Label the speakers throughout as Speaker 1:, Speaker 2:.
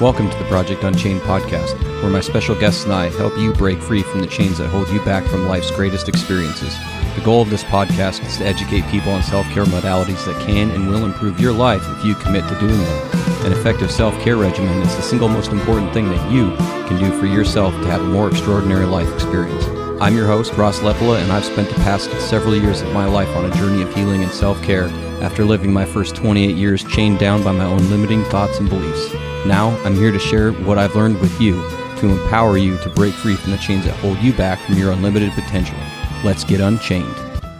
Speaker 1: Welcome to the Project Unchained podcast, where my special guests and I help you break free from the chains that hold you back from life's greatest experiences. The goal of this podcast is to educate people on self care modalities that can and will improve your life if you commit to doing them. An effective self care regimen is the single most important thing that you can do for yourself to have a more extraordinary life experience. I'm your host, Ross Lepola, and I've spent the past several years of my life on a journey of healing and self care after living my first 28 years chained down by my own limiting thoughts and beliefs. Now, I'm here to share what I've learned with you to empower you to break free from the chains that hold you back from your unlimited potential. Let's get unchained.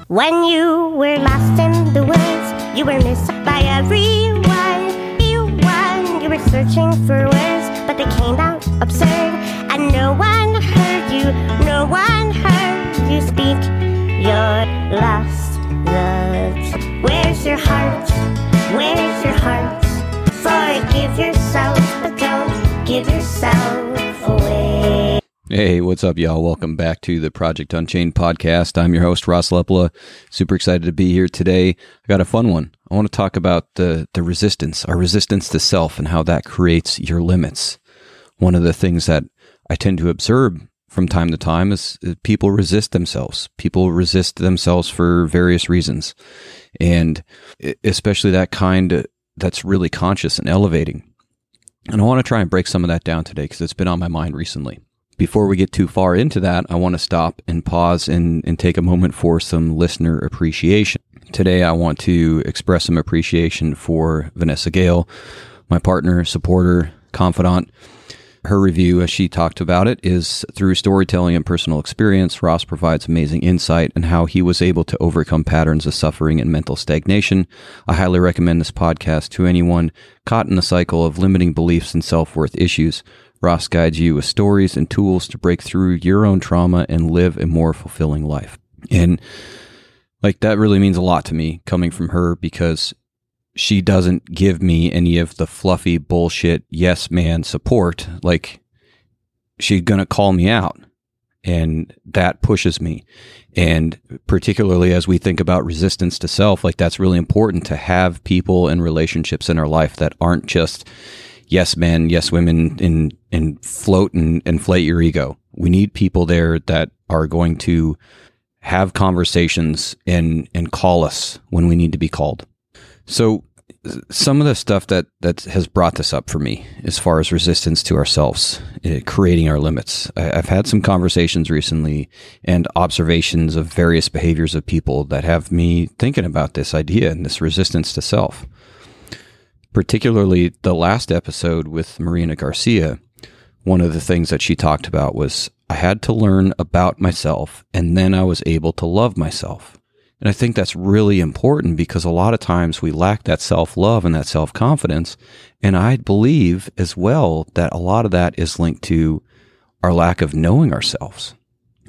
Speaker 2: When you were lost in the woods, you were missed by everyone. You won, you were searching for words, but they came out absurd. And no one you, no one heard you speak. You're lost, lost. Where's your heart? Where's your heart? Forgive yourself, but don't give yourself away.
Speaker 1: Hey, what's up, y'all? Welcome back to the Project Unchained podcast. I'm your host, Ross Lepola. Super excited to be here today. I got a fun one. I want to talk about the, the resistance, our resistance to self, and how that creates your limits. One of the things that I tend to observe from time to time is, is people resist themselves. People resist themselves for various reasons. And especially that kind uh, that's really conscious and elevating. And I want to try and break some of that down today because it's been on my mind recently. Before we get too far into that, I want to stop and pause and, and take a moment for some listener appreciation. Today, I want to express some appreciation for Vanessa Gale, my partner, supporter, confidant her review, as she talked about it, is through storytelling and personal experience. Ross provides amazing insight and in how he was able to overcome patterns of suffering and mental stagnation. I highly recommend this podcast to anyone caught in the cycle of limiting beliefs and self worth issues. Ross guides you with stories and tools to break through your own trauma and live a more fulfilling life. And like that really means a lot to me coming from her because she doesn't give me any of the fluffy bullshit yes man support like she's going to call me out. And that pushes me. And particularly as we think about resistance to self like that's really important to have people and relationships in our life that aren't just yes men yes women and and float and inflate your ego. We need people there that are going to have conversations and and call us when we need to be called. So some of the stuff that that has brought this up for me as far as resistance to ourselves, uh, creating our limits. I, have had some conversations recently and observations of various behaviors of people that have me thinking about this idea and this resistance to self. Particularly the last episode with Marina Garcia, one of the things that she talked about was I had to learn about myself and then I was able to love myself. And I think that's really important because a lot of times we lack that self love and that self confidence. And I believe as well that a lot of that is linked to our lack of knowing ourselves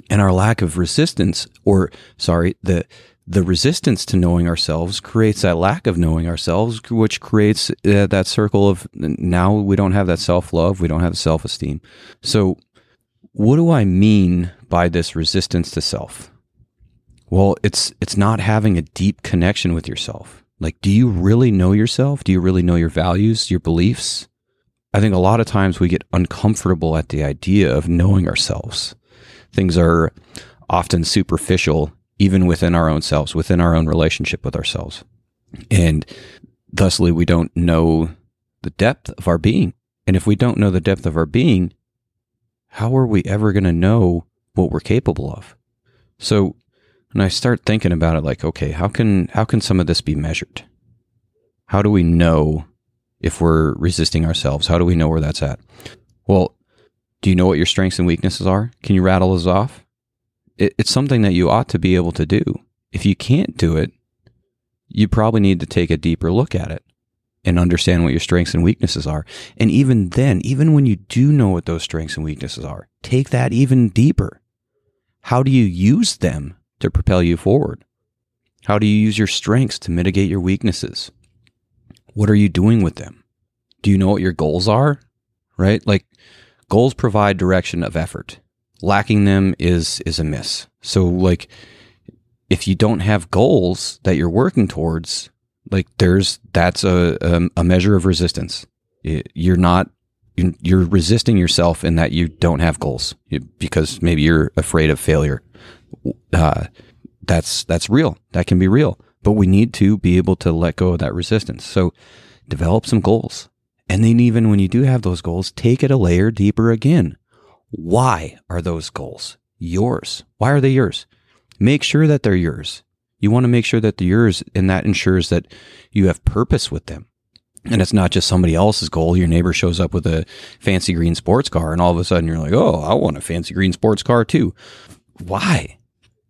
Speaker 1: and our lack of resistance or sorry, the, the resistance to knowing ourselves creates that lack of knowing ourselves, which creates uh, that circle of now we don't have that self love, we don't have self esteem. So, what do I mean by this resistance to self? Well, it's it's not having a deep connection with yourself. Like do you really know yourself? Do you really know your values, your beliefs? I think a lot of times we get uncomfortable at the idea of knowing ourselves. Things are often superficial even within our own selves, within our own relationship with ourselves. And thusly we don't know the depth of our being. And if we don't know the depth of our being, how are we ever going to know what we're capable of? So and I start thinking about it like, okay, how can how can some of this be measured? How do we know if we're resisting ourselves? How do we know where that's at? Well, do you know what your strengths and weaknesses are? Can you rattle those off? It, it's something that you ought to be able to do. If you can't do it, you probably need to take a deeper look at it and understand what your strengths and weaknesses are. And even then, even when you do know what those strengths and weaknesses are, take that even deeper. How do you use them to propel you forward? How do you use your strengths to mitigate your weaknesses? What are you doing with them? Do you know what your goals are? Right? Like goals provide direction of effort. Lacking them is is a miss. So like if you don't have goals that you're working towards, like there's that's a a, a measure of resistance. You're not you- you're resisting yourself in that you don't have goals because maybe you're afraid of failure. Uh, that's that's real. That can be real. But we need to be able to let go of that resistance. So develop some goals. And then even when you do have those goals, take it a layer deeper again. Why are those goals yours? Why are they yours? Make sure that they're yours. You want to make sure that they're yours, and that ensures that you have purpose with them. And it's not just somebody else's goal. Your neighbor shows up with a fancy green sports car, and all of a sudden you're like, oh, I want a fancy green sports car too. Why?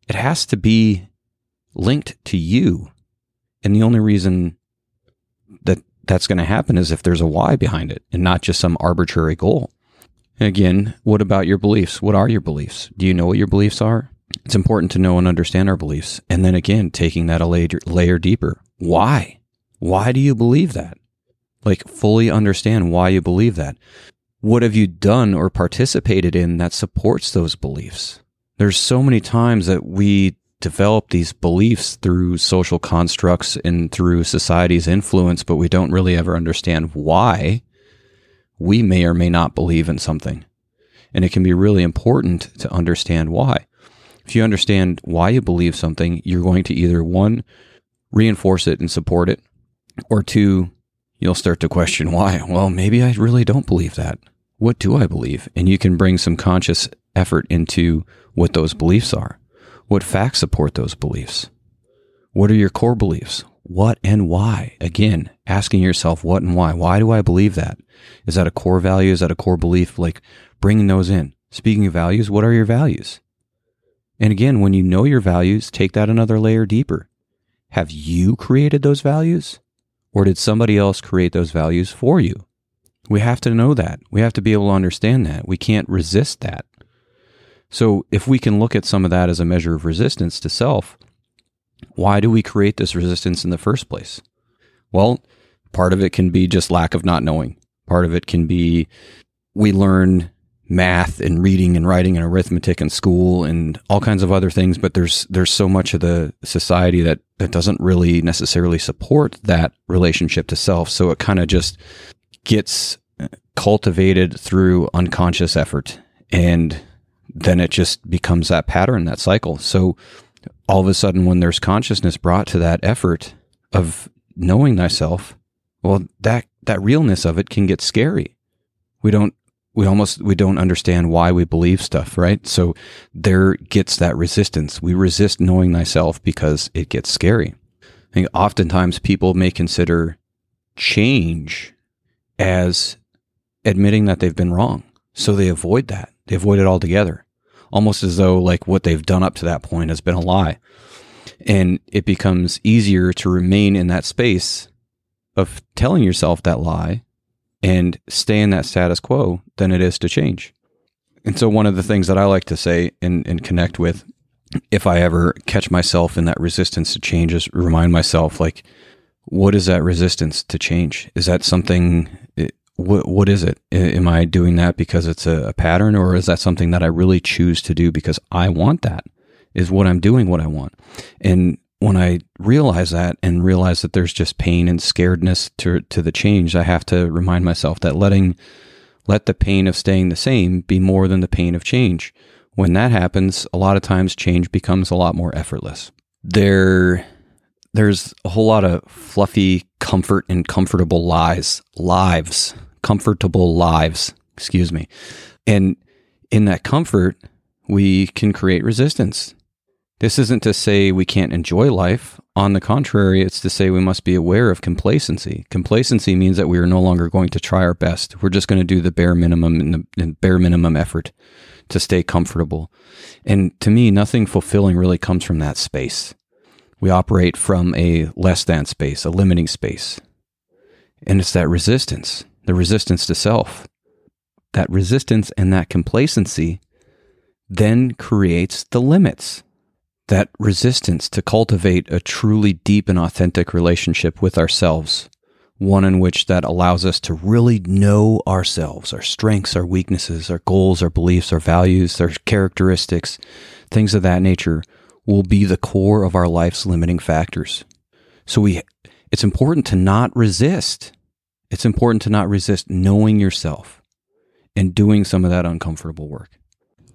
Speaker 1: It has to be linked to you. And the only reason that that's going to happen is if there's a why behind it and not just some arbitrary goal. Again, what about your beliefs? What are your beliefs? Do you know what your beliefs are? It's important to know and understand our beliefs. And then again, taking that a layer, layer deeper. Why? Why do you believe that? Like, fully understand why you believe that. What have you done or participated in that supports those beliefs? There's so many times that we develop these beliefs through social constructs and through society's influence, but we don't really ever understand why we may or may not believe in something. And it can be really important to understand why. If you understand why you believe something, you're going to either one, reinforce it and support it, or two, you'll start to question why. Well, maybe I really don't believe that. What do I believe? And you can bring some conscious effort into what those beliefs are. What facts support those beliefs? What are your core beliefs? What and why? Again, asking yourself what and why. Why do I believe that? Is that a core value? Is that a core belief? Like bringing those in. Speaking of values, what are your values? And again, when you know your values, take that another layer deeper. Have you created those values? Or did somebody else create those values for you? We have to know that. We have to be able to understand that. We can't resist that. So, if we can look at some of that as a measure of resistance to self, why do we create this resistance in the first place? Well, part of it can be just lack of not knowing. Part of it can be we learn math and reading and writing and arithmetic in school and all kinds of other things, but there's there's so much of the society that that doesn't really necessarily support that relationship to self. So it kind of just gets cultivated through unconscious effort and then it just becomes that pattern, that cycle. So all of a sudden when there's consciousness brought to that effort of knowing thyself, well that that realness of it can get scary. We don't we almost we don't understand why we believe stuff, right? So there gets that resistance. We resist knowing thyself because it gets scary. I think oftentimes people may consider change as admitting that they've been wrong. So they avoid that. They avoid it altogether. Almost as though like what they've done up to that point has been a lie. And it becomes easier to remain in that space of telling yourself that lie and stay in that status quo than it is to change. And so, one of the things that I like to say and, and connect with, if I ever catch myself in that resistance to change, is remind myself, like, what is that resistance to change? Is that something? What what is it? Am I doing that because it's a, a pattern, or is that something that I really choose to do because I want that? Is what I'm doing what I want? And when I realize that and realize that there's just pain and scaredness to to the change, I have to remind myself that letting let the pain of staying the same be more than the pain of change. When that happens, a lot of times change becomes a lot more effortless. There there's a whole lot of fluffy comfort and comfortable lies, lives, comfortable lives, excuse me. And in that comfort, we can create resistance. This isn't to say we can't enjoy life. On the contrary, it's to say we must be aware of complacency. Complacency means that we are no longer going to try our best. We're just going to do the bare minimum and the and bare minimum effort to stay comfortable. And to me, nothing fulfilling really comes from that space. We operate from a less than space, a limiting space. And it's that resistance, the resistance to self. That resistance and that complacency then creates the limits that resistance to cultivate a truly deep and authentic relationship with ourselves, one in which that allows us to really know ourselves, our strengths, our weaknesses, our goals, our beliefs, our values, our characteristics, things of that nature will be the core of our life's limiting factors. So we it's important to not resist. It's important to not resist knowing yourself, and doing some of that uncomfortable work.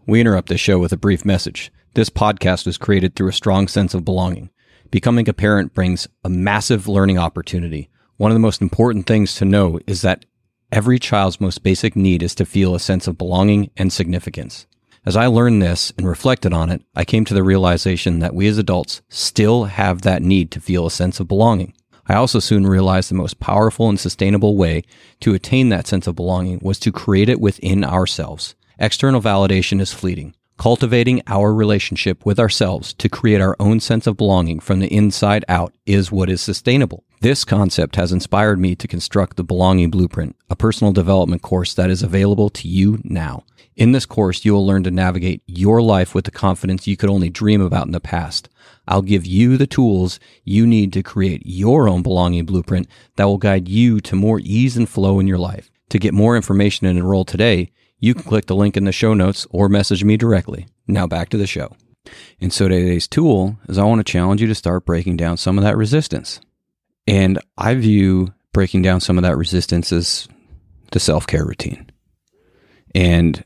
Speaker 1: We interrupt this show with a brief message. This podcast was created through a strong sense of belonging. Becoming a parent brings a massive learning opportunity. One of the most important things to know is that every child's most basic need is to feel a sense of belonging and significance. As I learned this and reflected on it, I came to the realization that we as adults still have that need to feel a sense of belonging. I also soon realized the most powerful and sustainable way to attain that sense of belonging was to create it within ourselves. External validation is fleeting. Cultivating our relationship with ourselves to create our own sense of belonging from the inside out is what is sustainable. This concept has inspired me to construct the Belonging Blueprint, a personal development course that is available to you now. In this course, you will learn to navigate your life with the confidence you could only dream about in the past. I'll give you the tools you need to create your own belonging blueprint that will guide you to more ease and flow in your life. To get more information and enroll today, you can click the link in the show notes or message me directly. Now back to the show. And so today's tool is I want to challenge you to start breaking down some of that resistance. And I view breaking down some of that resistance as the self care routine. And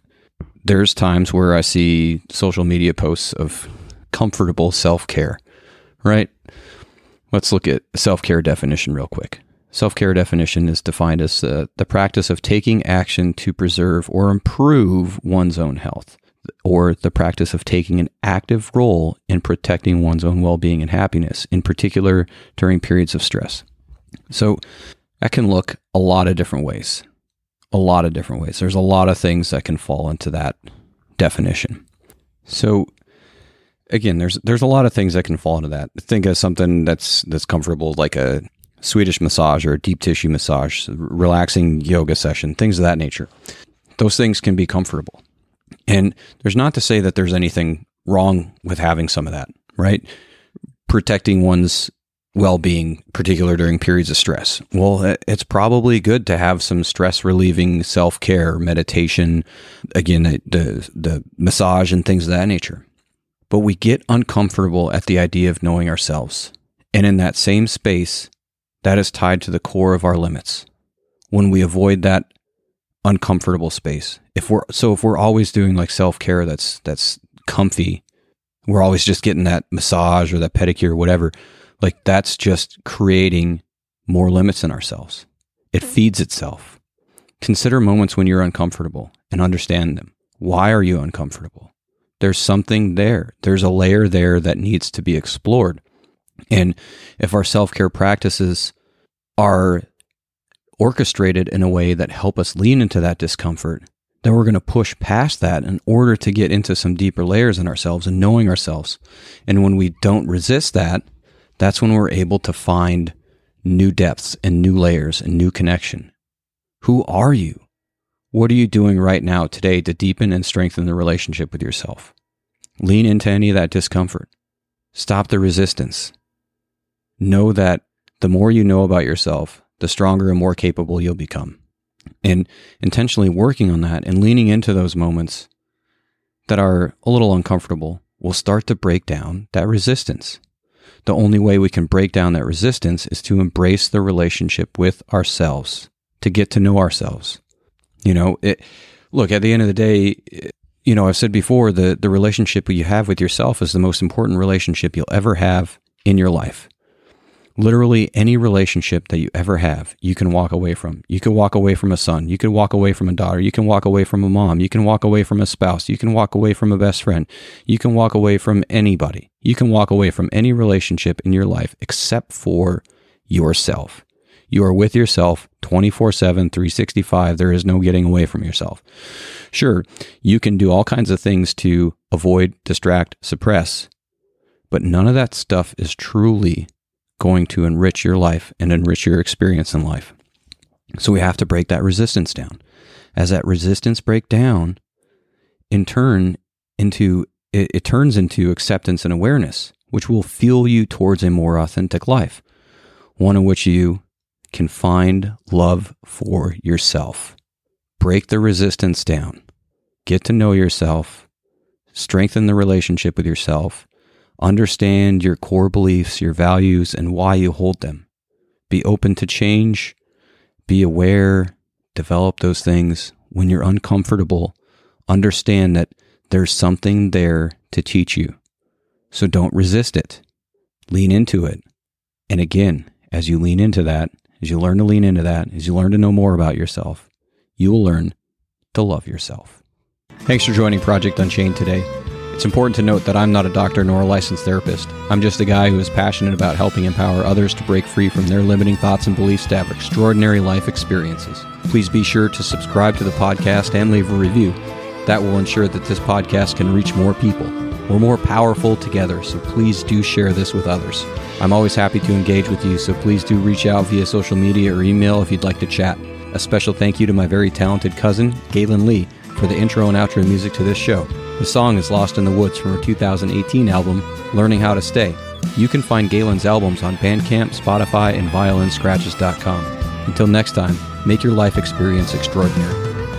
Speaker 1: there's times where I see social media posts of comfortable self care, right? Let's look at self care definition real quick. Self care definition is defined as uh, the practice of taking action to preserve or improve one's own health, or the practice of taking an active role in protecting one's own well being and happiness, in particular during periods of stress. So that can look a lot of different ways. A lot of different ways. There's a lot of things that can fall into that definition. So again, there's there's a lot of things that can fall into that. Think of something that's that's comfortable, like a Swedish massage or a deep tissue massage, relaxing yoga session, things of that nature. Those things can be comfortable. And there's not to say that there's anything wrong with having some of that, right? Protecting one's well being, particular during periods of stress. Well, it's probably good to have some stress relieving self care, meditation, again, the, the, massage and things of that nature. But we get uncomfortable at the idea of knowing ourselves. And in that same space, that is tied to the core of our limits. When we avoid that uncomfortable space, if we're so if we're always doing like self-care that's that's comfy, we're always just getting that massage or that pedicure or whatever, like that's just creating more limits in ourselves. It mm-hmm. feeds itself. Consider moments when you're uncomfortable and understand them. Why are you uncomfortable? There's something there. There's a layer there that needs to be explored. And if our self care practices are orchestrated in a way that help us lean into that discomfort, then we're going to push past that in order to get into some deeper layers in ourselves and knowing ourselves. And when we don't resist that, that's when we're able to find new depths and new layers and new connection. Who are you? What are you doing right now today to deepen and strengthen the relationship with yourself? Lean into any of that discomfort. Stop the resistance. Know that the more you know about yourself, the stronger and more capable you'll become. And intentionally working on that and leaning into those moments that are a little uncomfortable will start to break down that resistance. The only way we can break down that resistance is to embrace the relationship with ourselves, to get to know ourselves. You know, it, look, at the end of the day, you know, I've said before, the, the relationship you have with yourself is the most important relationship you'll ever have in your life. Literally any relationship that you ever have, you can walk away from. You can walk away from a son. You can walk away from a daughter. You can walk away from a mom. You can walk away from a spouse. You can walk away from a best friend. You can walk away from anybody. You can walk away from any relationship in your life except for yourself. You are with yourself 24 7, 365. There is no getting away from yourself. Sure, you can do all kinds of things to avoid, distract, suppress, but none of that stuff is truly going to enrich your life and enrich your experience in life. So we have to break that resistance down. As that resistance break down, in turn, into it, it turns into acceptance and awareness, which will fuel you towards a more authentic life, one in which you can find love for yourself. Break the resistance down. Get to know yourself. Strengthen the relationship with yourself. Understand your core beliefs, your values, and why you hold them. Be open to change. Be aware. Develop those things when you're uncomfortable, understand that there's something there to teach you. So don't resist it. Lean into it. And again, as you lean into that, as you learn to lean into that, as you learn to know more about yourself, you will learn to love yourself. Thanks for joining Project Unchained today. It's important to note that I'm not a doctor nor a licensed therapist. I'm just a guy who is passionate about helping empower others to break free from their limiting thoughts and beliefs to have extraordinary life experiences. Please be sure to subscribe to the podcast and leave a review. That will ensure that this podcast can reach more people. We're more powerful together, so please do share this with others. I'm always happy to engage with you, so please do reach out via social media or email if you'd like to chat. A special thank you to my very talented cousin, Galen Lee, for the intro and outro music to this show. The song is Lost in the Woods from her 2018 album, Learning How to Stay. You can find Galen's albums on Bandcamp, Spotify, and violinscratches.com. Until next time, make your life experience extraordinary.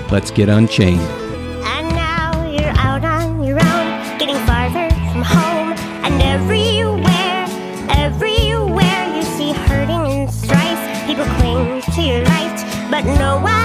Speaker 1: Let's get unchained.
Speaker 2: And now you're out on your own, getting farther from home. And everywhere, everywhere you see hurting and strife, people cling to your light, but no one.